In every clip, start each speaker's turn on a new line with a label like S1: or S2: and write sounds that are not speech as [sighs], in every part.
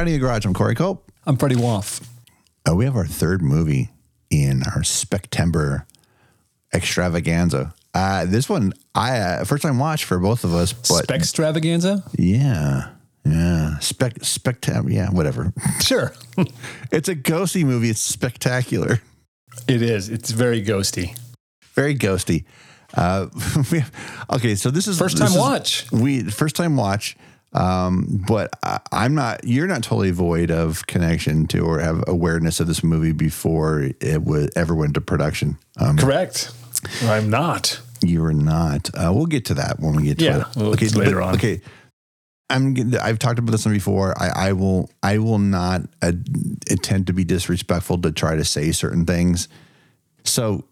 S1: Karate in the Garage. I'm Corey Cope.
S2: I'm Freddie Woff.
S1: Uh, we have our third movie in our Spectember extravaganza. Uh, this one, I uh, first time watch for both of us, but
S2: Spextravaganza?
S1: yeah, yeah, spec, spectacular, yeah, whatever. [laughs]
S2: Sure.
S1: it's a ghosty movie. It's spectacular,
S2: it is. It's very ghosty.
S1: very ghosty. Uh, [laughs] we okay, so this is
S2: First
S1: this
S2: time
S1: is-
S2: watch.
S1: We first time watch, um, but I, I'm not. You're not totally void of connection to or have awareness of this movie before it would ever went into production. Um,
S2: Correct. I'm not.
S1: You are not. Uh, we'll get to that when we get to
S2: Yeah,
S1: it.
S2: well, it's later
S1: but-
S2: on.
S1: Okay. I'm. I've talked about this one before. I, I will. I will not uh, intend to be disrespectful to try to say certain things. So,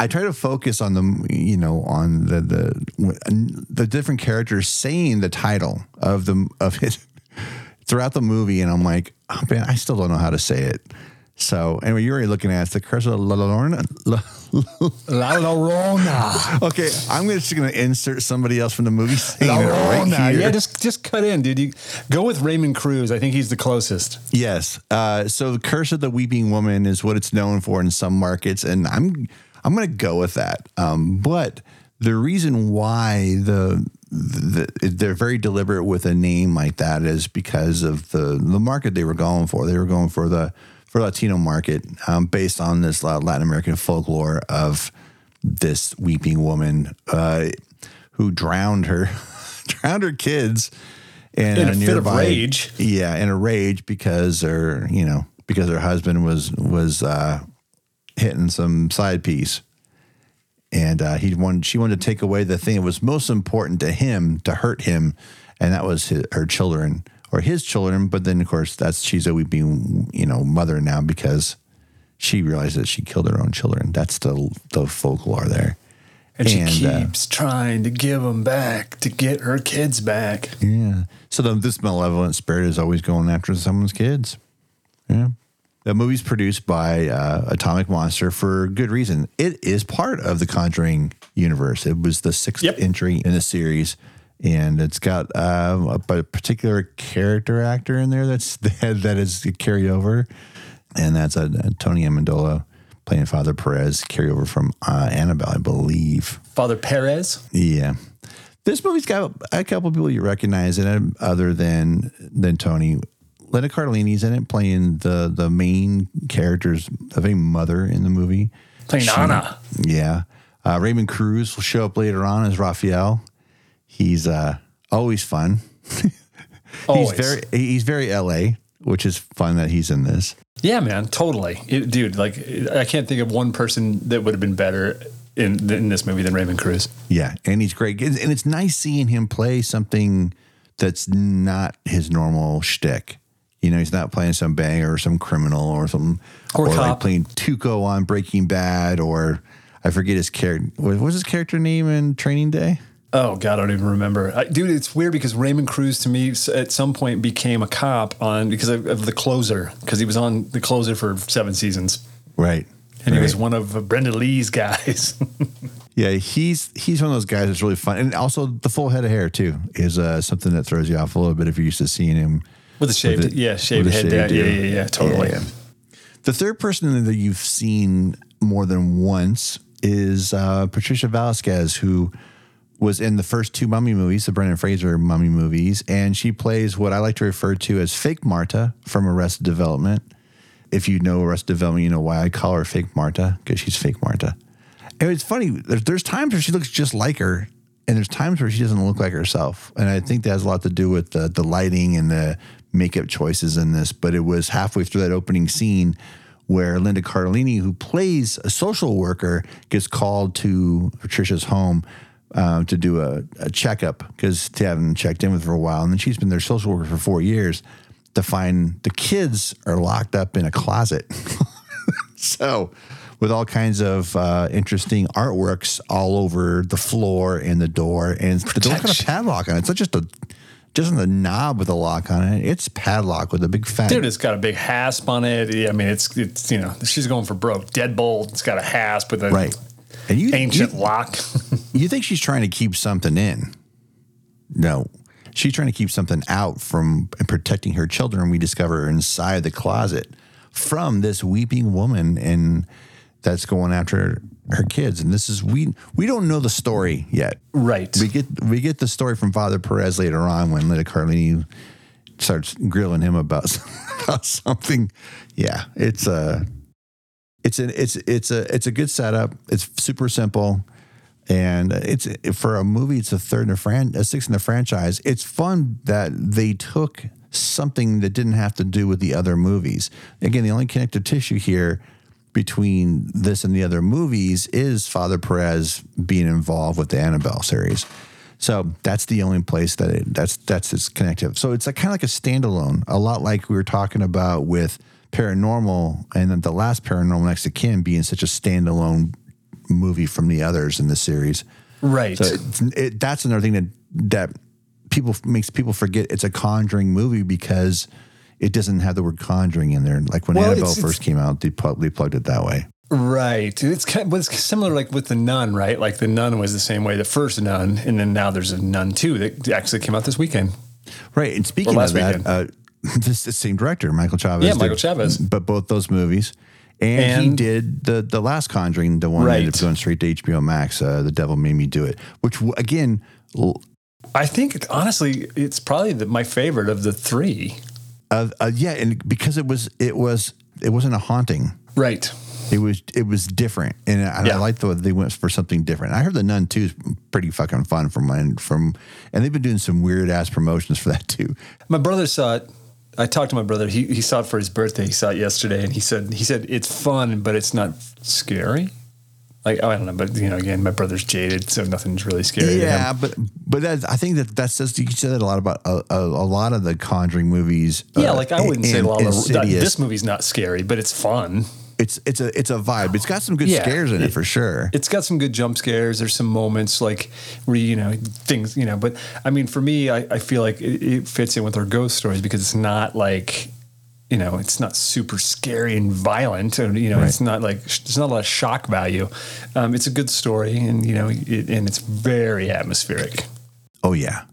S1: I try to focus on the. You know, on the the the different characters saying the title of the of it [laughs] throughout the movie, and I'm like, oh man, I still don't know how to say it. So anyway, you're already looking at it. it's the curse of La Lorna. La-
S2: La Llorona. [laughs]
S1: Okay, I'm just going to insert somebody else from the movie saying
S2: La
S1: it right here.
S2: Yeah, just just cut in, dude. You go with Raymond Cruz. I think he's the closest.
S1: yes. Uh, so, the Curse of the Weeping Woman is what it's known for in some markets, and I'm I'm going to go with that. Um, but the reason why the, the they're very deliberate with a name like that is because of the the market they were going for. They were going for the for Latino market um, based on this Latin American folklore of this weeping woman uh, who drowned her [laughs] drowned her kids in,
S2: In a fit of rage.
S1: Yeah, in a rage because her you know because her husband was was uh, hitting some side piece, and uh, he wanted she wanted to take away the thing that was most important to him to hurt him, and that was his, her children or his children. But then of course that's she's a weeping you know mother now because she realized that she killed her own children. That's the the folklore there.
S2: And she
S1: And, uh,
S2: keeps trying to give them back to get her kids back.
S1: Yeah. So the, this malevolent spirit is always going after someone's kids. Yeah. The movie's produced by uh, Atomic Monster for good reason. It is part of the Conjuring universe. It was the sixth
S2: Yep.
S1: entry in the series, and it's got um, a, a particular character actor in there that's [laughs] that, that is carried over, and that's uh, Tony Amendola playing Father Perez, carryover from uh, Annabelle, I believe.
S2: Father Perez.
S1: Yeah. This movie's got a couple people you recognize in it other than than Tony. Linda Cardellini's in it playing the the main character's of a mother in the movie.
S2: Playing Anna.
S1: Yeah. Uh, Raymond Cruz will show up later on as Raphael. He's uh, always fun. [laughs]
S2: Always.
S1: He's very he's very LA, which is fun that he's in this.
S2: Yeah, man, totally, It- dude. Like, I can't think of one person that would have been better in in this movie than Raymond Cruz.
S1: Yeah, and he's great, and and it's nice seeing him play something that's not his normal shtick. You know, he's not playing some banger or some criminal or some
S2: Or
S1: like playing Tuco on Breaking Bad or I forget his character. What was his character name in Training Day?
S2: Oh God, I don't even remember, I, dude. It's weird because Raymond Cruz to me at some point became a cop on because of, of the closer because he was on the closer for seven seasons
S1: Right,
S2: and he was one of uh, Brenda Leigh's guys. [laughs]
S1: Yeah, he's he's one of those guys that's really fun, and also the full head of hair too is uh, something that throws you off a little bit if you're used to seeing him
S2: With a shaved,
S1: With a-
S2: yeah, shaved head.
S1: shaved
S2: down. Yeah,
S1: ear.
S2: yeah, yeah, totally.
S1: Yeah, yeah. The third person that you've seen more than once is uh, Patricia Velasquez, who was in the first two Mummy movies, the Brendan Fraser Mummy movies, and she plays what I like to refer to as Fake Marta from Arrested Development. If you know Arrested Development, you know why I call her Fake Marta because she's Fake Marta. And it's funny. There's, there's times where she looks just like her, and there's times where she doesn't look like herself. And I think that has a lot to do with the the lighting and the makeup choices in this. But it was halfway through that opening scene where Linda Cardellini, who plays a social worker, gets called to Patricia's home uh, to do a, a checkup because they haven't checked in with her for a while. And then she's been their social worker for four years to find the kids are locked up in a closet. [laughs] so, with all kinds of uh, interesting artworks all over the floor and the door, and the door kind of padlock on it. It's not just a just the knob with a lock on it. It's padlock with a big fat.
S2: Dude, it's got a big hasp on it. I mean, it's it's you know, she's going for broke. Deadbolt. It's got a hasp with a
S1: right. And you
S2: ancient
S1: you,
S2: lock. [laughs]
S1: you think she's trying to keep something in? No, she's trying to keep something out from protecting her children. We discover inside the closet from this weeping woman and that's going after her kids. And this is we we don't know the story yet.
S2: Right.
S1: We get we get the story from Father Perez later on when Linda carlini starts grilling him about, [laughs] about something. Yeah, it's a it's an it's it's a it's a good setup. It's super simple. And it's for a movie. It's a third in a fran, a sixth in the franchise. It's fun that they took something that didn't have to do with the other movies. Again, the only connective tissue here between this and the other movies is Father Perez being involved with the Annabelle series. So that's the only place that it, that's that's its connective. So it's like kind of like a standalone, a lot like we were talking about with Paranormal, and then the last Paranormal Next of Kin being such a standalone movie from the others in the series.
S2: Right.
S1: So it's, it, that's another thing that that people makes people forget it's a Conjuring movie because it doesn't have the word Conjuring in there. Like when
S2: Well,
S1: Annabelle
S2: it's-
S1: first came out, they, pl- they plugged it that way.
S2: Right. It's kind of, but it's similar like with the nun, right? Like the nun was the same way, the first nun, and then now there's a nun too that actually came out this weekend.
S1: Right. And speaking of that, uh, [laughs] this the same director, Michael Chaves.
S2: Yeah,
S1: did-
S2: Michael Chaves.
S1: But both those movies. And, he did the the last Conjuring, the one that
S2: Right.
S1: ended up going straight to HBO Max. Uh, the Devil Made Me Do It, which again, l-
S2: I think honestly, it's probably the, my favorite of the three.
S1: Uh, uh, yeah, and because it was it was it wasn't a haunting.
S2: Right.
S1: It was it was different, and, I-
S2: Yeah.
S1: I like the way they went for something different. I heard the Nun too is pretty fucking fun from mine from, and they've been doing some weird ass promotions for that too.
S2: My brother saw it. I talked to my brother. He he saw it for his birthday. He saw it yesterday, and he said he said it's fun, but it's not scary. Like oh, I don't know, but you know, again, my brother's jaded, so nothing's really scary. to
S1: Yeah,
S2: him.
S1: but but that, I think that that says you said that a lot about a, a, a lot of the Conjuring movies.
S2: yeah.
S1: uh,
S2: Like I wouldn't say a
S1: and
S2: lot of
S1: Insidious.
S2: this movie's not scary, but it's fun.
S1: It's it's a it's a vibe. It's got some good
S2: Yeah.
S1: scares in it for sure.
S2: It's got some good jump scares. There's some moments like where you know things, you know. But I mean, for me, I, I feel like it, it fits in with our ghost stories because it's not like you know, it's not super scary and violent, and you know, it's not like there's not a lot of shock value. Um, it's a good story, and you know, it, and it's very atmospheric.
S1: Oh yeah,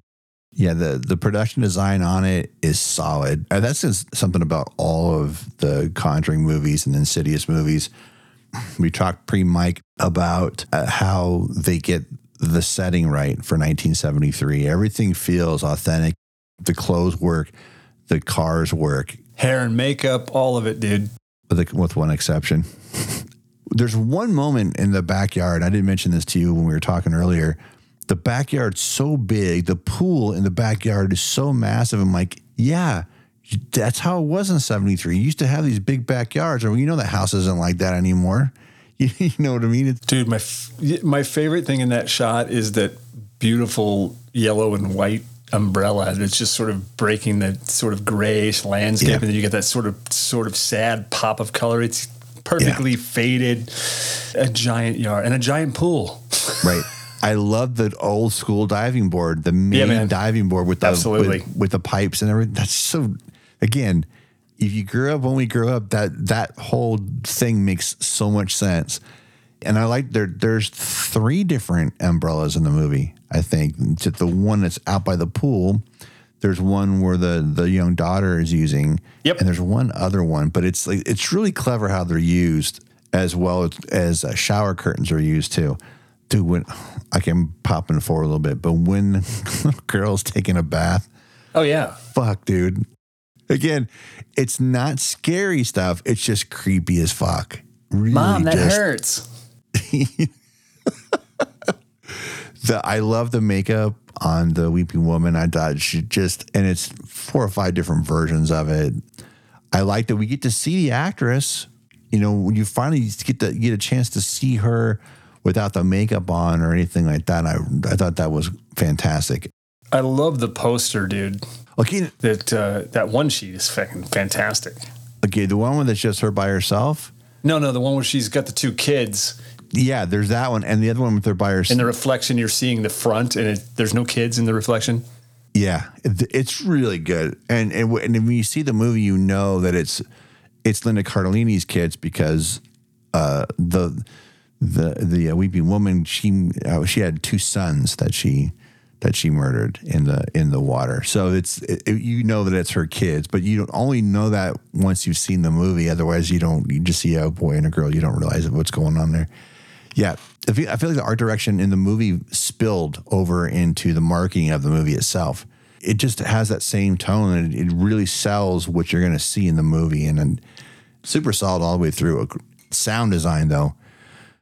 S1: yeah. The the production design on it is solid. And that's something about all of the Conjuring movies and Insidious movies. [sighs] We talked pre Mike about uh, how they get the setting right for 1973. Everything feels authentic. The clothes work, the cars work,
S2: Hair and makeup, all of it, dude.
S1: with, with one exception. [laughs] There's one moment in the backyard. I didn't mention this to you when we were talking earlier. The backyard's so big. The pool in the backyard is so massive. I'm like, yeah, that's how it was in 73. You used to have these big backyards. Or you know, the house isn't like that anymore. You, [laughs] you know what I mean? It's,
S2: Dude, my f- my favorite thing in that shot is that beautiful yellow and white umbrella that's just sort of breaking the sort of grayish landscape,
S1: Yeah.
S2: and then you get that sort of sort of sad pop of color. It's perfectly faded, a giant yard and a giant pool.
S1: right. I love the old school diving board, the main
S2: man.
S1: diving board with the
S2: Absolutely.
S1: with, with the pipes and everything. That's so. Again, if you grew up when we grew up, that that whole thing makes so much sense. And I like there. There's three different umbrellas in the movie. I think to the one that's out by the pool. There's one where the the young daughter is using.
S2: Yep.
S1: And there's one other one, but it's like it's really clever how they're used, as well as, as uh, shower curtains are used too. Dude, when I can pop in forward a little bit, but when [laughs] the girl's taking a bath,
S2: Oh yeah,
S1: fuck, dude. Again, it's not scary stuff. It's just creepy as fuck. Really
S2: mom, that
S1: just-
S2: hurts. [laughs]
S1: the I love the makeup on the Weeping Woman. I thought she just and it's four or five different versions of it. I like that we get to see the actress. You know, when you finally get to get a chance to see her without the makeup on or anything like that. I I thought that was fantastic.
S2: I love the poster, dude.
S1: Okay,
S2: That uh, that one sheet is fucking fantastic.
S1: okay, the one that's just her by herself.
S2: No, no, the one where she's got the two kids.
S1: Yeah, there's that one, and the other one with their buyers.
S2: In the reflection, you're seeing the front, and it, there's no kids in the reflection.
S1: Yeah, it's really good, and and, and when you see the movie, you know that it's it's Linda Cardellini's kids because uh, the the the uh, weeping woman she uh, she had two sons that she that she murdered in the in the water. So it's it, it- you know that it's her kids, but you don't only know that once you've seen the movie. Otherwise, you don't. You just see a boy and a girl. You don't realize what's going on there. Yeah, I feel, like the art direction in the movie spilled over into the marketing of the movie itself. It just has that same tone, and it, really sells what you're going to see in the movie, and, and super solid all the way through. Sound design, though,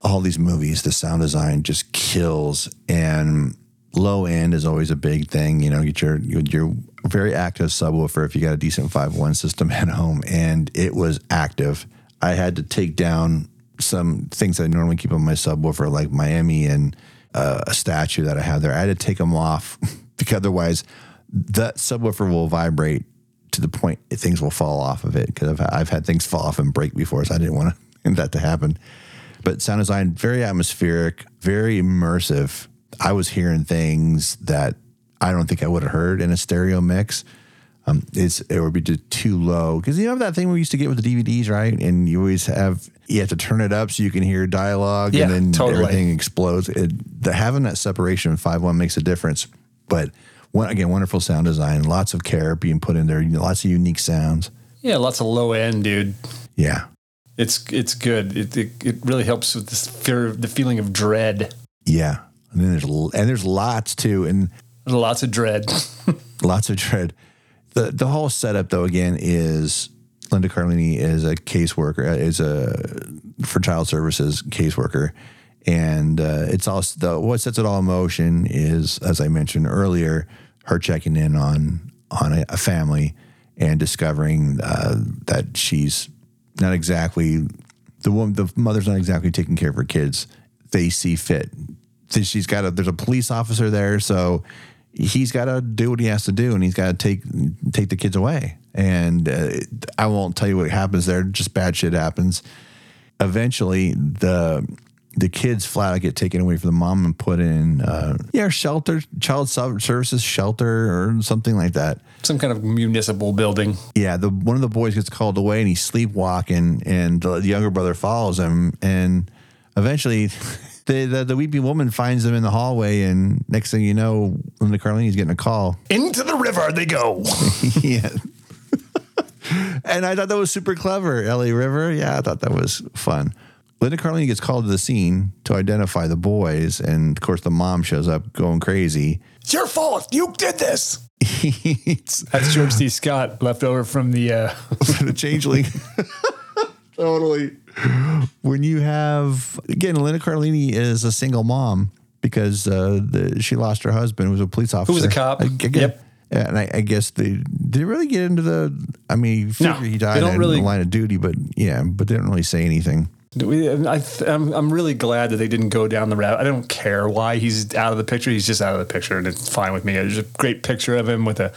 S1: all these movies, the sound design just kills, and low end is always a big thing. You know, get your your very active subwoofer if you got a decent five one system [laughs] at home, and it was active. I had to take down some things I normally keep on my subwoofer, like Miami and uh, a statue that I have there. I had to take them off [laughs] because otherwise, that subwoofer will vibrate to the point things will fall off of it. Because I've, I've had things fall off and break before, so I didn't want [laughs] that to happen. But sound design, very atmospheric, very immersive. I was hearing things that I don't think I would have heard in a stereo mix. Um, it's it would be just too low because you know that thing we used to get with the DVDs, right? And you always have you have to turn it up so you can hear dialogue,
S2: Yeah,
S1: and then
S2: totally.
S1: everything explodes. It, the, having that separation in five one makes a difference. But one, again, wonderful sound design, lots of care being put in there, you know, lots of unique sounds.
S2: Yeah, lots of low end, dude.
S1: Yeah,
S2: It's it's good. It it, it really helps with this fear, the feeling of dread.
S1: yeah. And then there's and there's lots too, and
S2: There's lots of dread. [laughs]
S1: lots of dread. The the whole setup though again is Linda Carlini is a caseworker uh, is a for child services caseworker, and uh, it's also the what sets it all in motion is as I mentioned earlier, her checking in on on a, a family and discovering uh, that she's not exactly the woman the mother's not exactly taking care of her kids. They see fit. She's got a there's a police officer there, so he's got to do what he has to do, and he's got to take take the kids away. And uh, I won't tell you what happens there. Just bad shit happens. Eventually, the the kids flat out get taken away from the mom and put in uh, yeah shelter, child services shelter or something like that.
S2: Some kind of municipal building.
S1: Yeah, the one of the boys gets called away and he's sleepwalking, and the, the younger brother follows him, and eventually. [laughs] The, the the weeping woman finds them in the hallway, and next thing you know, Linda Carlini's getting a call.
S2: Into the river they go. [laughs]
S1: yeah. and I thought that was super clever. LA River. Yeah, I thought that was fun. Linda Carlini gets called to the scene to identify the boys. And of course, the mom shows up going crazy.
S2: It's your fault. You did this. [laughs] That's George C. Scott left over from the. Uh, [laughs]
S1: the changeling. Totally. When you have, again, Linda Carlini is a single mom because uh, the, she lost her husband, who was a police officer.
S2: was a cop.
S1: I, I
S2: Yep.
S1: And I, I guess they did they really get into the. I mean,
S2: No,
S1: he
S2: they
S1: died
S2: don't
S1: in
S2: really-
S1: the line of duty, but yeah, but they didn't really say anything.
S2: we- I, I'm, I'm really glad that they didn't go down the route. I don't care why he's out of the picture. He's just out of the picture, and it's fine with me. There's a great picture of him with a,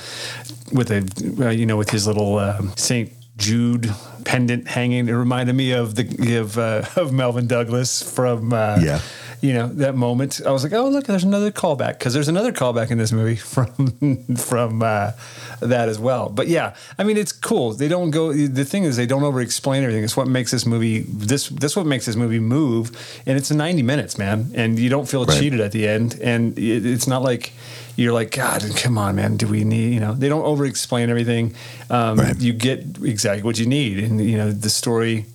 S2: with a, uh, you know, with his little um, Saint Jude pendant hanging. It reminded me of the of uh, of Melvyn Douglas from uh,
S1: Yeah.
S2: You know that moment. I was like, oh look, there's another callback because there's another callback in this movie [laughs] from from uh, that as well. But yeah, I mean it's cool. They don't go. The thing is, they don't over explain everything. It's what makes this movie this this what makes this movie move. And it's 90 minutes, man, and you don't feel
S1: Right.
S2: cheated at the end. And it, it's not like you're like, God, come on, man. Do we need? You know, they don't over explain everything. Um,
S1: Right.
S2: You get exactly what you need, and you know the story.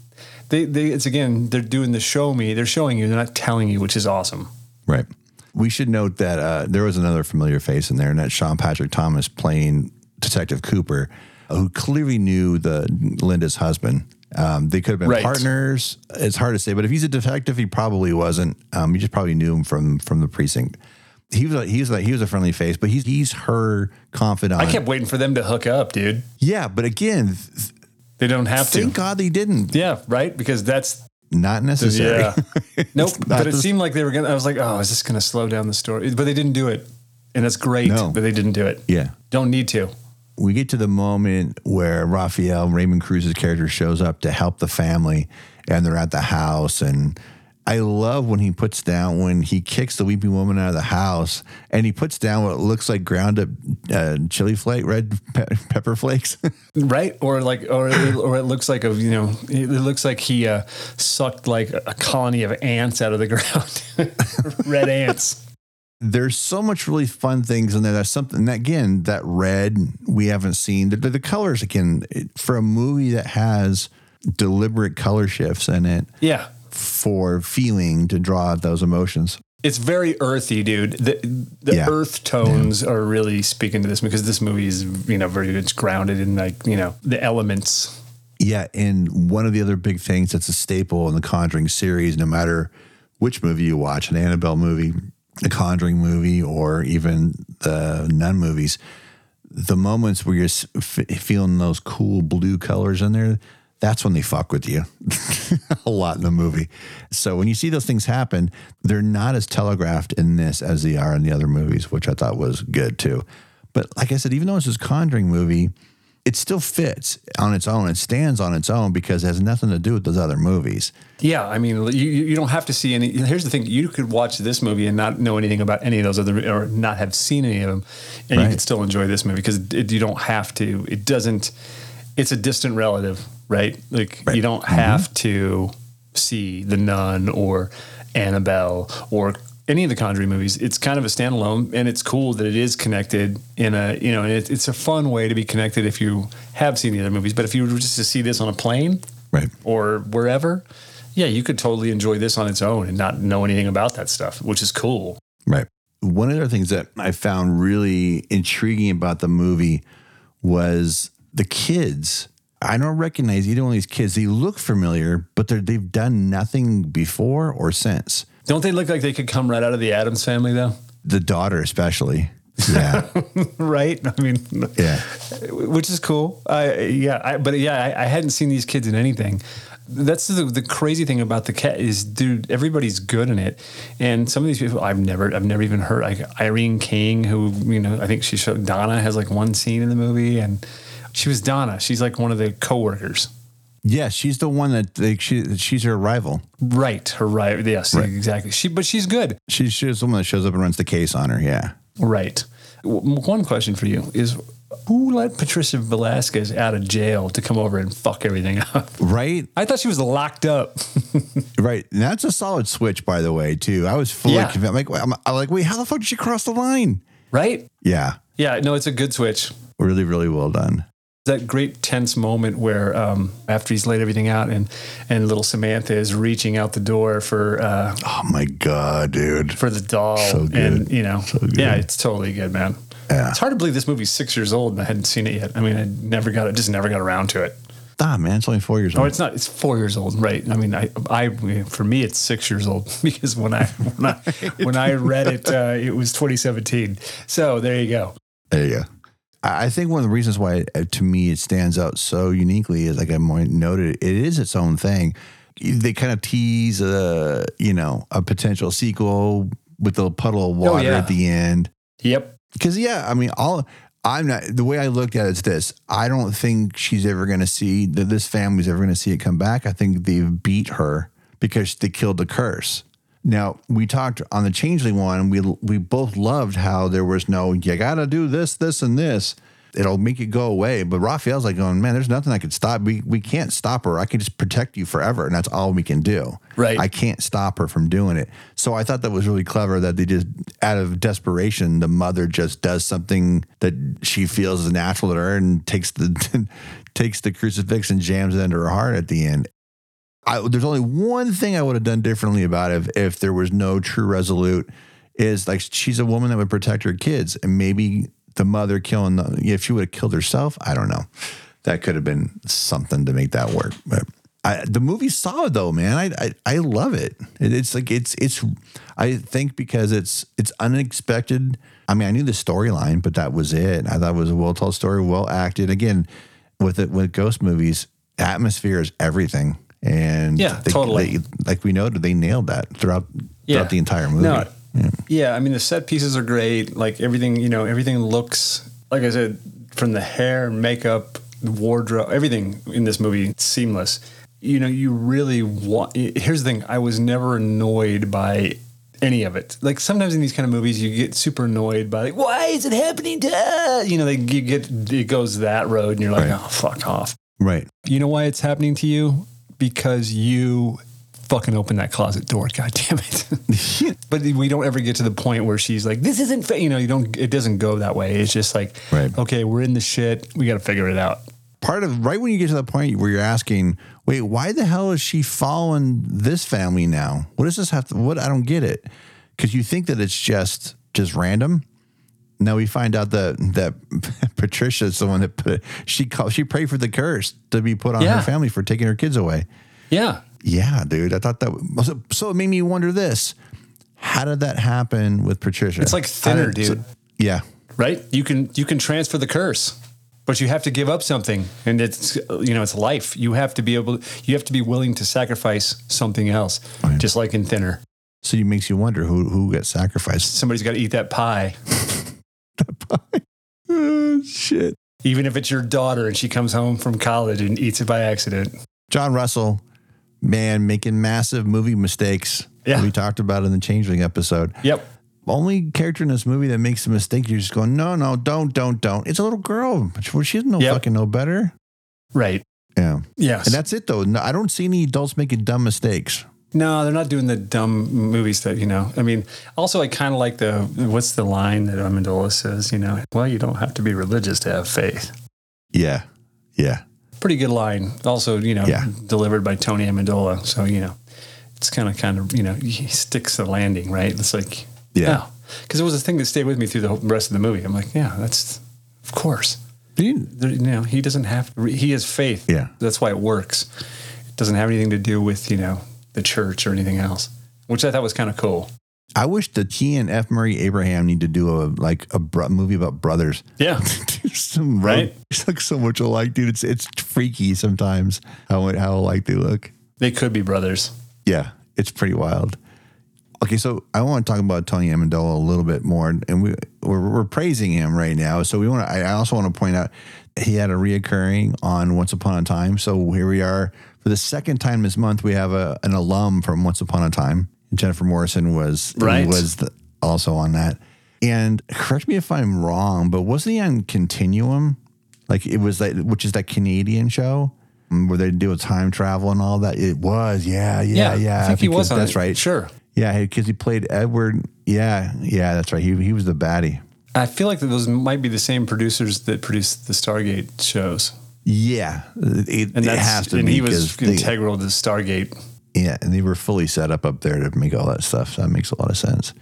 S2: They, they, it's again, they're doing the show me. They're showing you. They're not telling you, which is awesome.
S1: Right. We should note that uh, there was another familiar face in there, and that's Sean Patrick Thomas playing Detective Cooper, who clearly knew the Linda's husband. Um, they could have been
S2: Right.
S1: partners. It's hard to say, but if he's a detective, he probably wasn't. Um, you just probably knew him from from the precinct. He was a, he was like he was a friendly face, but he's he's her confidant.
S2: I kept waiting for them to hook up, dude.
S1: yeah, but again, th-
S2: They don't have to.
S1: thank God they didn't.
S2: Yeah, right. Because that's
S1: Not necessary.
S2: yeah. [laughs] nope. But it seemed like they were gonna. I was like, oh, is this gonna slow down the story? But they didn't do it, and that's great.
S1: No.
S2: But they didn't do it.
S1: yeah.
S2: Don't need to.
S1: we get to the moment where Raphael Raymond Cruz's character shows up to help the family, and they're at the house. And I love when he puts down when he kicks the weeping woman out of the house, and he puts down what looks like ground up uh, chili flake, red pe- pepper flakes. [laughs]
S2: Right, or like, or or it looks like a you know, it looks like he uh, sucked like a colony of ants out of the [laughs] ground, [laughs] red ants.
S1: there's so much really fun things in there. That's something that again, that red we haven't seen. The, the colors again it- for a movie that has deliberate color shifts in it
S2: Yeah.
S1: For feeling to draw out those emotions.
S2: It's very earthy, dude. The the
S1: Yeah.
S2: earth tones are really speaking to this because this movie is, you know, very it's grounded in like, you know, the elements.
S1: Yeah, and one of the other big things that's a staple in the Conjuring series, no matter which movie you watch, an Annabelle movie, a Conjuring movie, or even the Nun movies, the moments where you're f- feeling those cool blue colors in there, that's when they fuck with you [laughs] a lot in the movie. So when you see those things happen, they're not as telegraphed in this as they are in the other movies, which I thought was good too. But like I said, even though it's this Conjuring movie, it still fits on its own. It stands on its own because it has nothing to do with those other movies.
S2: Yeah, I mean, you you don't have to see any. Here's the thing: you could watch this movie and not know anything about any of those other, or not have seen any of them, and you could still enjoy this movie because it, you don't have to. It doesn't. It's a distant relative, right? Like you don't have mm-hmm. to see the Nun or Annabelle or any of the Conjuring movies. It's kind of a standalone, and it's cool that it is connected in a you know. It, it's a fun way to be connected if you have seen the other movies. But if you were just to see this on a plane,
S1: Right.
S2: or wherever, yeah, you could totally enjoy this on its own and not know anything about that stuff, which is cool.
S1: Right. One of the things that I found really intriguing about the movie was the kids. I don't recognize either one of these kids. They look familiar, but they're, they've done nothing before or since.
S2: Don't they look like they could come right out of the Addams family, though?
S1: The daughter, especially. Yeah. [laughs]
S2: right? I mean,
S1: yeah.
S2: which is cool. I yeah, I, but yeah, I, I hadn't seen these kids in anything. That's the, the crazy thing about the cat is, dude, everybody's good in it, and some of these people I've never, I've never even heard. Like Irene Keng, who you know, I think she showed Donna has like one scene in the movie, and she was Donna. She's like one of the coworkers.
S1: Yeah. She's the one that they, she, she's her rival.
S2: Right, her rival. Yes, exactly. She, but she's good.
S1: She, she's the one that shows up and runs the case on her. Yeah.
S2: Right. W- One question for you is who let Patricia Velasquez out of jail to come over and fuck everything up?
S1: Right.
S2: I thought she was locked up. [laughs]
S1: Right. And that's a solid switch, by the way, too. I was fully
S2: Yeah.
S1: convinced. Like, I'm, I'm like, wait, how the fuck did she cross the line?
S2: right?
S1: Yeah.
S2: Yeah, no, it's a good switch.
S1: Really, really well done.
S2: That great tense moment where um, after he's laid everything out and and little Samantha is reaching out the door for uh,
S1: Oh my God, dude.
S2: for the doll.
S1: So good.
S2: And you know,
S1: good.
S2: yeah, it's totally good, man.
S1: Yeah.
S2: It's hard to believe this movie's six years old and I hadn't seen it yet. I mean, I never got it, just never got around to it.
S1: Ah, man, it's only four years old.
S2: Oh, it's not. It's four years old, right? I mean, I, I, for me, it's six years old [laughs] because when I, when I, when I read it, uh, it was 2017. So there you go.
S1: There you go. I think one of the reasons why, uh, to me, it stands out so uniquely is like I noted, it is its own thing. They kind of tease, a, you know, a potential sequel with the puddle of water
S2: yeah.
S1: at the end.
S2: Yep.
S1: Because yeah, I mean, all I'm not the way I looked at it is this: I don't think she's ever going to see that this family's ever going to see it come back. I think they've beat her because they killed the curse. Now we talked on the Changeling one. We we both loved how there was no you got to do this, this, and this. It'll make it go away. But Raphael's like going, man, there's nothing I could stop. We we can't stop her. I can just protect you forever, and that's all we can do.
S2: Right.
S1: I can't stop her from doing it. So I thought that was really clever that they just, out of desperation, the mother just does something that she feels is natural to her and takes the [laughs] takes the crucifix and jams it into her heart at the end. I, there's only one thing I would have done differently about it if, if there was no true resolute. Is like she's a woman that would protect her kids, and maybe the mother killing the if she would have killed herself, I don't know. That could have been something to make that work. But I, the movie's solid though, man. I, I I love it. it. It's like it's it's. I think because it's it's unexpected. I mean, I knew the storyline, but that was it. I thought it was a well told story, well acted. Again, with it with ghost movies, atmosphere is everything. And
S2: Yeah,
S1: they-
S2: totally.
S1: they- like we noted, they nailed that throughout throughout the entire movie.
S2: No, yeah. I mean, the set pieces are great. Like everything, you know, everything looks like I said, from the hair, makeup, wardrobe, everything in this movie seamless. You know, you really want. Here's the thing: I was never annoyed by any of it. Like sometimes in these kind of movies, you get super annoyed by like, why is it happening to us? You know, they you get it goes that road, and you're like,
S1: Right.
S2: oh, fuck off.
S1: Right.
S2: You know why it's happening to you? Because you fucking open that closet door. God damn it. but we don't ever get to the point where she's like, this isn't, fa-. you know, you don't, it doesn't go that way. It's just like,
S1: Right.
S2: okay, we're in the shit. We got to figure it out.
S1: Part of right when you get to the point where you're asking, wait, why the hell is she following this family now? What does this have to? What I don't get it because you think that it's just just random. Now we find out that that [laughs] Patricia is the one that put she called she prayed for the curse to be put on
S2: Yeah.
S1: her family for taking her kids away.
S2: Yeah.
S1: Yeah, dude. I thought that was so. It made me wonder this: How did that happen with Patricia?
S2: It's like thinner,
S1: did-
S2: dude.
S1: yeah,
S2: right? You can you can transfer the curse, but you have to give up something, and it's you know it's life. You have to be able, you have to be willing to sacrifice something else, just like in thinner.
S1: so it makes you wonder who who gets sacrificed.
S2: Somebody's got to eat that pie, [laughs] [laughs]
S1: Oh, shit.
S2: even if it's your daughter and she comes home from college and eats it by accident.
S1: John Russell, man, making massive movie mistakes.
S2: Yeah.
S1: we talked about in the Changeling episode.
S2: Yep.
S1: Only character in this movie that makes a mistake, you're just going, no, no, don't, don't, don't. It's a little girl. She she doesn't know
S2: Yep.
S1: fucking know better.
S2: Right.
S1: Yeah,
S2: Yes.
S1: and that's it though. No, I don't see any adults making dumb mistakes.
S2: No, they're not doing the dumb movies that you know. I mean, also I kind of like the what's the line that Amendola says? You know, well, you don't have to be religious to have faith.
S1: Yeah, yeah.
S2: pretty good line. Also, you know,
S1: Yeah.
S2: delivered by Tony Amendola. So, you know, it's kind of, kind of, you know, he sticks the landing, right? It's like,
S1: Yeah. Oh.
S2: Because it was a thing that stayed with me through the whole rest of the movie. I'm like, yeah, that's, of course. There, you know, he doesn't have, he has faith.
S1: Yeah.
S2: That's why it works. It doesn't have anything to do with, you know, the church or anything else, which I thought was kind of cool.
S1: I wish that he and F. Murray Abraham need to do a like a bro- movie about brothers.
S2: Yeah. [laughs]
S1: Some
S2: Right? [laughs]
S1: It's like so much alike, dude. It's it's freaky sometimes how how alike they look.
S2: they could be brothers.
S1: Yeah, it's pretty wild. Okay, so I want to talk about Tony Amendola a little bit more, and we we're, we're praising him right now. So we want to. I also want to point out he had a reoccurring on Once Upon a Time. So here we are for the second time this month. We have a, an alum from Once Upon a Time. Jennifer Morrison was
S2: Right.
S1: was the, also on that. And correct me if I'm wrong, but wasn't he on Continuum? Like it was that, which is that Canadian show um, where they do a time travel and all that. It was, yeah, yeah, yeah.
S2: I think he was on
S1: That's
S2: it.
S1: right.
S2: Sure.
S1: Yeah, because he played Edward. Yeah, yeah, that's right. He he was the baddie.
S2: I feel like those might be the same producers that produced the Stargate shows.
S1: Yeah, it,
S2: And
S1: it has to
S2: and
S1: be
S2: he was
S1: 'cause they-
S2: integral to Stargate.
S1: yeah, and they were fully set up up there to make all that stuff. So that makes a lot of sense.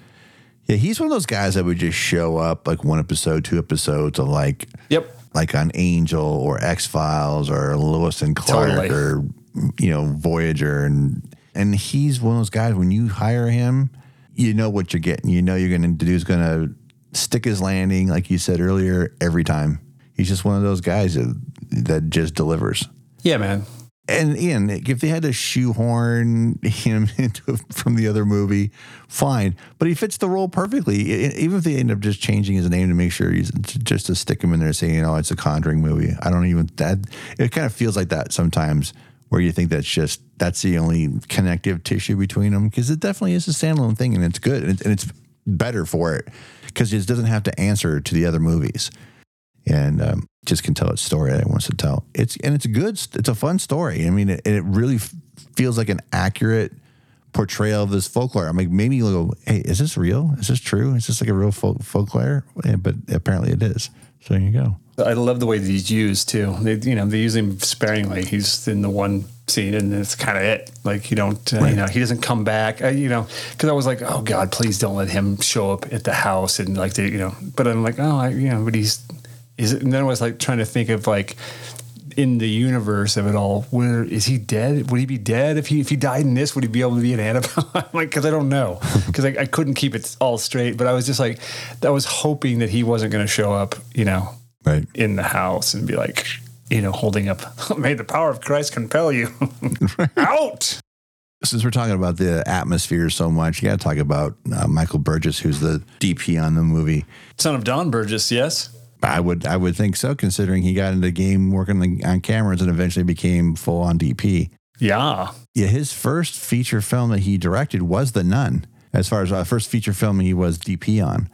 S1: Yeah, he's one of those guys that would just show up like one episode, two episodes of like
S2: Yep.
S1: like on Angel or X Files or Lois and Clark
S2: Totally.
S1: or you know Voyager and and he's one of those guys when you hire him, you know what you're getting. You know you're going to do is going to stick his landing like you said earlier every time. He's just one of those guys that, that just delivers.
S2: Yeah, man.
S1: And Ian, if they had to shoehorn him [laughs] into from the other movie, fine. But he fits the role perfectly. Even if they end up just changing his name to make sure he's just to stick him in there, saying, "Oh, it's a Conjuring movie." I don't even that. It kind of feels like that sometimes, where you think that's just that's the only connective tissue between them because it definitely is a standalone thing and it's good and it's better for it because it doesn't have to answer to the other movies and um, just can tell its story that it wants to tell. It's and it's a good, it's a fun story. I mean, it, it really f- feels like an accurate portrayal of this folklore. I'm like, maybe you go, hey, is this real? Is this true? Is this like a real folk- folklore? Yeah, but apparently it is. So there you go.
S2: I love the way that he's used too. They, you know, they use him sparingly. He's in the one scene, and it's kind of it. Like you don't, uh, you know, he doesn't come back. You know, because I was like, oh God, please don't let him show up at the house and like they, you know. But I'm like, oh, I, you know, but he's is. it And then I was like trying to think of like in the universe of it all, where is he dead? Would he be dead if he if he died in this? Would he be able to be an Annabelle? [laughs] Like, because I don't know, [laughs] because I, I couldn't keep it all straight. But I was just like, I was hoping that he wasn't going to show up, you know,
S1: Right.
S2: in the house and be like, you know, holding up, [laughs] may the power of Christ compel you out.
S1: Since we're talking about the atmosphere so much, you got to talk about uh, Michael Burgess, who's the DP on the movie.
S2: Son of Don Burgess, yes.
S1: I would I would think so, considering he got into the game working the, on cameras and eventually became full on DP.
S2: Yeah.
S1: Yeah, his first feature film that he directed was The Nun, as far as uh, first feature film he was DP on.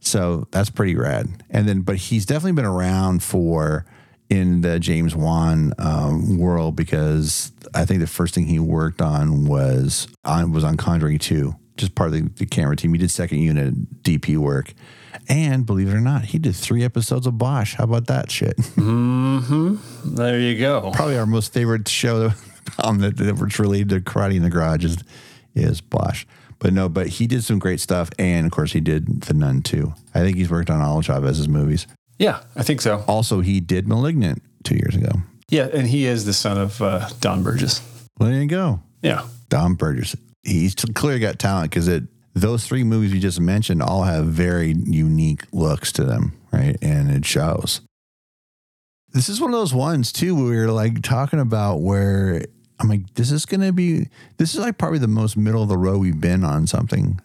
S1: So that's pretty rad. And then, but he's definitely been around for in the James Wan um, world because I think the first thing he worked on was on was on Conjuring 2, just part of the, the camera team. He did second unit DP work. And believe it or not, he did three episodes of Bosch. How about that shit? [laughs]
S2: There you go.
S1: Probably our most favorite show [laughs] um, that, that's related to karate in the garage is, is Bosch. But no, but he did some great stuff. And of course, he did The Nun too. I think he's worked on all of Chaves's movies.
S2: Yeah, I think so.
S1: Also, he did Malignant two years ago.
S2: Yeah, and he is the son of uh, Don Burgess.
S1: Well, there you go.
S2: Yeah.
S1: Don Burgess. He's clearly got talent because it those three movies you just mentioned all have very unique looks to them, right? And it shows. This is one of those ones too where we were like talking about where I'm like, this is gonna be this is like probably the most middle of the row we've been on something.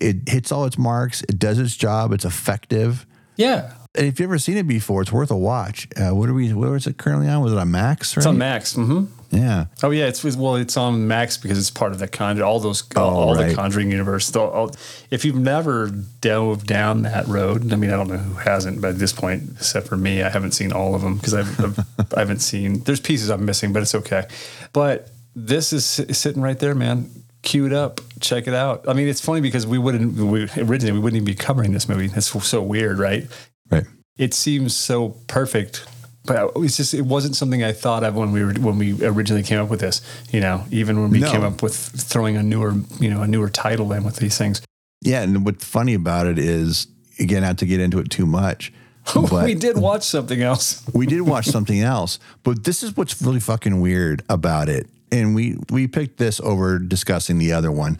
S1: It hits all its marks, it does its job, it's effective.
S2: Yeah.
S1: And if you've ever seen it before, it's worth a watch. Uh, what are we? Where is it currently on? Was it on Max?
S2: It's on Max. hmm
S1: Yeah.
S2: Oh yeah, it's well, it's on Max because it's part of the Conjuring, all those, all, oh, all
S1: right.
S2: the Conjuring universe. All, all- oh, if you've never dove down that road, I mean, I don't know who hasn't, but at this point, except for me, I haven't seen all of them because I've, I've [laughs] I haven't seen. There's pieces I'm missing, but it's okay. But this is sitting right there, man. Queued up. Check it out. I mean, it's funny because we wouldn't we, originally we wouldn't even be covering this movie. It's so weird, right?
S1: Right.
S2: it seems so perfect but it's just it wasn't something I thought of when we were when we originally came up with this. You know, even when we
S1: No.
S2: came up with throwing a newer you know a newer title in with these things.
S1: Yeah, and what's funny about it is, again, not to get into it too much, [laughs] but
S2: we did watch something else. [laughs]
S1: we did watch something else. But this is what's really fucking weird about it, and we we picked this over discussing the other one.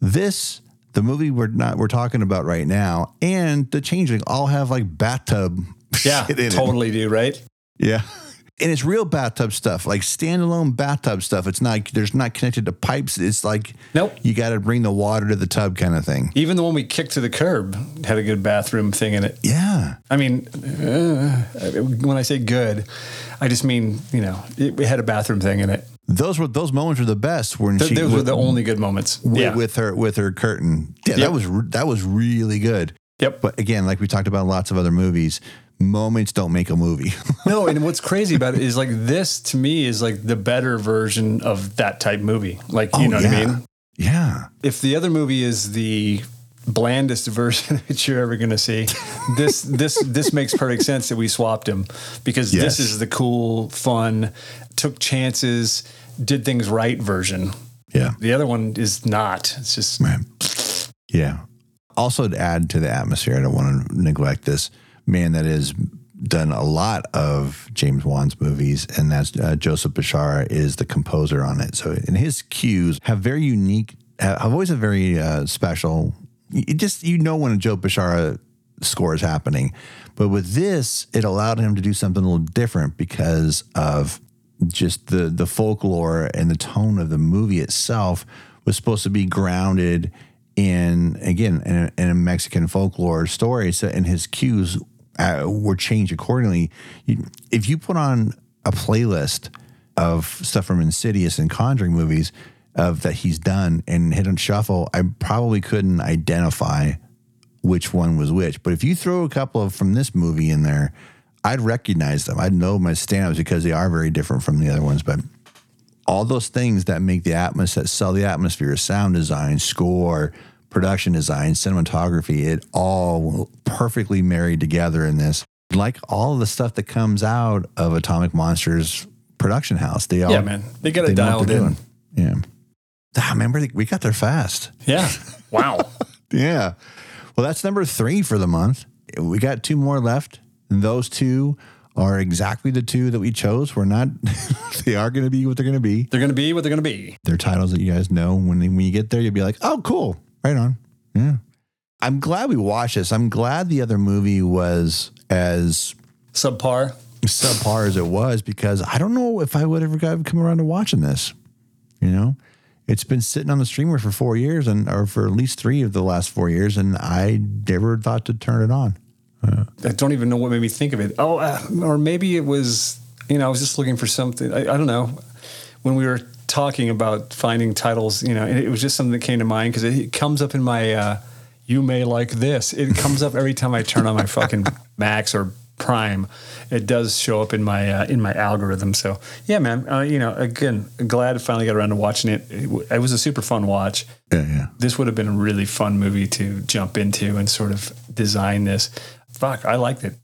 S1: This, the movie we're not we're talking about right now, and the Changeling all have like bathtub
S2: Yeah, [laughs]
S1: shit in it.
S2: totally do right.
S1: Yeah. [laughs] And it's real bathtub stuff, like standalone bathtub stuff. It's not there's not connected to pipes. It's like
S2: Nope.
S1: you got to bring the water to the tub kind of thing.
S2: Even the one we kicked to the curb had a good bathroom thing in it.
S1: Yeah.
S2: I mean, uh, when I say good, I just mean you know it, it had a bathroom thing in it.
S1: Those were those moments were the best when
S2: Th-
S1: she
S2: those were the only good moments.
S1: with,
S2: yeah.
S1: with her with her curtain. Yeah,
S2: Yep.
S1: that was that was really good.
S2: yep.
S1: But again, like we talked about lots of other movies, moments don't make a movie. [laughs]
S2: No, and what's crazy about it is like this to me is like the better version of that type movie. Like, you
S1: Oh,
S2: know what. I mean?
S1: yeah.
S2: If the other movie is the blandest [laughs] version that you're ever going to see, this this this makes perfect sense that we swapped him because
S1: Yes.
S2: this is the cool, fun, took chances, did things right version.
S1: Yeah.
S2: The other one is not. It's just
S1: Right. Yeah. Also, to add to the atmosphere, I don't want to neglect this man that has done a lot of James Wan's movies, and that's uh, Joseph Bishara is the composer on it. So, and his cues have very unique. Have always a very uh, special. You just you know when a Joe Bishara score is happening, but with this, it allowed him to do something a little different because of just the the folklore and the tone of the movie itself was supposed to be grounded in again in a, in a Mexican folklore story. So and his cues uh, were changed accordingly. You, if you put on a playlist of stuff from Insidious and Conjuring movies of that he's done and hit on shuffle, I probably couldn't identify which one was which. But if you throw a couple of from this movie in there, I'd recognize them. I'd know my stand-ups because they are very different from the other ones. But all those things that make the atmosphere, that sell the atmosphere, sound design, score, production design, cinematography, it all perfectly married together in this. Like all the stuff that comes out of Atomic Monsters production house. They all
S2: yeah, man. They got it
S1: they know what
S2: dialed in.
S1: doing. Yeah. Ah, remember they- we got there fast.
S2: Yeah. [laughs] Wow.
S1: Yeah. Well, that's number three for the month. We got two more left. And those two are exactly the two that we chose. We're not, [laughs] they are going to be what they're going to be.
S2: They're going to be what they're going to be.
S1: They're titles that you guys know. When, when you get there, you'll be like, oh, cool. Right on. Yeah. I'm glad we watched this. I'm glad the other movie was as
S2: Subpar.
S1: subpar as it was because I don't know if I would ever come around to watching this. You know, it's been sitting on the streamer for four years and or for at least three of the last four years, and I never thought to turn it on.
S2: I don't even know what made me think of it. Oh, uh, or maybe it was, you know, I was just looking for something. I, I don't know. When we were talking about finding titles, you know, it was just something that came to mind because it comes up in my, uh, you may like this. It comes up every time I turn on my fucking [laughs] Max or Prime, it does show up in my uh, in my algorithm. So yeah, man, uh, you know, again, glad I finally got around to watching it. It, w- it was a super fun watch.
S1: Yeah, yeah.
S2: This would have been a really fun movie to jump into and sort of design this. Fuck, I liked it.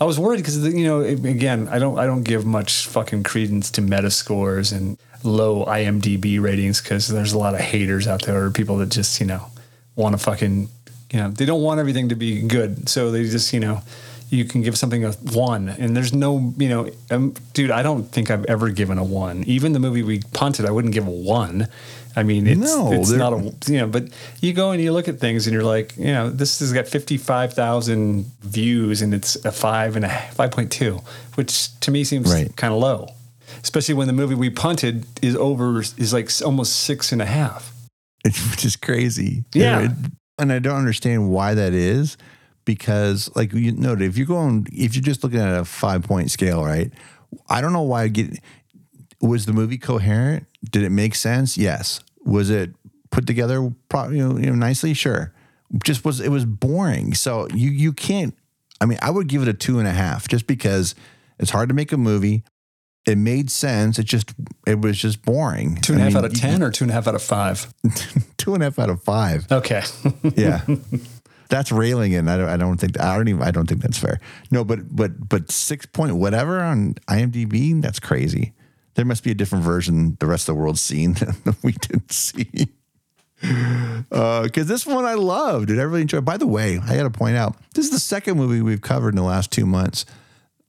S2: I was worried because you know again I don't I don't give much fucking credence to Metascores and low IMDb ratings because there's a lot of haters out there or people that just you know want to fucking you know they don't want everything to be good. So they just you know you can give something a one and there's no you know um, dude I don't think I've ever given a one. Even the movie we punted I wouldn't give a one I mean, it's,
S1: No,
S2: it's not a you know, but you go and you look at things and you're like, you know, this has got fifty five thousand views and it's a five and a five point two, which to me seems
S1: Right.
S2: kind of low, especially when the movie we punted is over is like almost six and a half.
S1: It's [laughs] which is crazy.
S2: Yeah.
S1: It- and I don't understand why that is because, like you noted, if you're going, if you're just looking at a five point scale, right? I don't know why. I get was the movie coherent? Did it make sense? Yes. Was it put together, pro- you know, you know, nicely? Sure. Just was it was boring. So you you can't. I mean, I would give it a two and a half just because it's hard to make a movie. It made sense. It just it was just boring.
S2: Two and a half and a
S1: I
S2: half
S1: mean,
S2: out of
S1: you-
S2: ten or two and a half out of five. [laughs]
S1: two and a half out of five.
S2: Okay, [laughs]
S1: Yeah. That's railing it. and I don't, I don't think I don't even I don't think that's fair. No, but but but six point whatever on IMDb, that's crazy. There must be a different version the rest of the world's seen [laughs] that we didn't see. Uh, because this one I loved and I really enjoyed. By the way, I got to point out this is the second movie we've covered in the last two months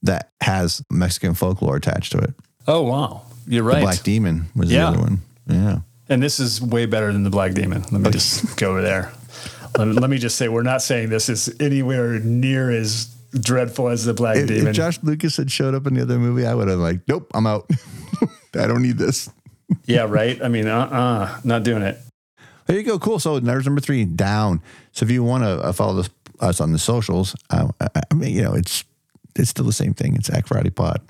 S1: that has Mexican folklore attached to it.
S2: oh wow, you're right. The.
S1: Black Demon was
S2: Yeah.
S1: the other one. Yeah.
S2: And this is way better than the Black Demon. Let me oh, just go over there. Let, let me just say, we're not saying this is anywhere near as dreadful as the Black
S1: If,
S2: Demon.
S1: if Josh Lucas had showed up in the other movie, I would have like, nope, I'm out. [laughs] I don't need this. [laughs]
S2: yeah, right. I mean, uh, uh not doing it.
S1: There you go. Cool. So there's number three down. So if you want to uh, follow this, us on the socials, uh, I, I mean, you know, it's it's still the same thing. It's Act Friday Pod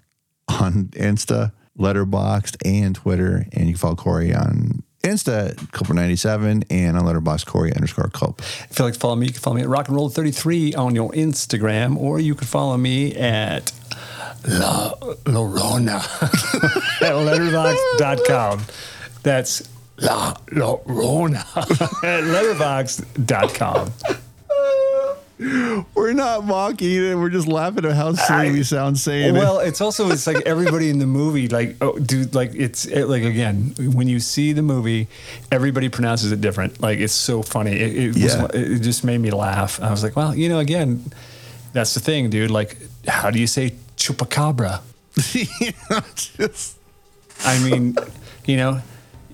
S1: on Insta, Letterboxd, and Twitter. And you can follow Corey on Insta, Culper97, and on Letterboxd, Corey underscore Culp.
S2: If you'd like to follow me, you can follow me at Rock and Roll 33 on your Instagram, or you can follow me at La Llorona [laughs] at letterboxd.com. That's La Llorona [laughs] at letterboxd.com.
S1: We're not mocking it. We're just laughing at how silly we sound saying it.
S2: Well, it's also it's like everybody in the movie, like, oh, dude, like it's it, like again when you see the movie, everybody pronounces it different. Like it's so funny. It, it,
S1: Yeah.
S2: was, it just made me laugh. I was like, well, you know, again, that's the thing, dude. Like, how do you say chupacabra? [laughs]
S1: Just-
S2: I mean, you know,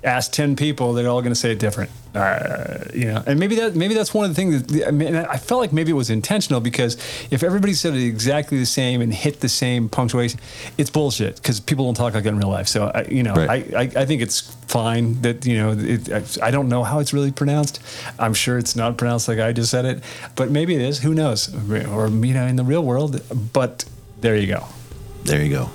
S2: ask ten people, they're all going to say it different. Uh, you know, and maybe that maybe that's one of the things. That, I mean, I felt like maybe it was intentional because if everybody said it exactly the same and hit the same punctuation, it's bullshit because people don't talk like that in real life. So, I, you know,
S1: Right.
S2: I, I I think it's fine that you know it, I, I don't know how it's really pronounced. I'm sure it's not pronounced like I just said it, but maybe it is. Who knows? Or you know, in the real world, but there you go.
S1: there you go.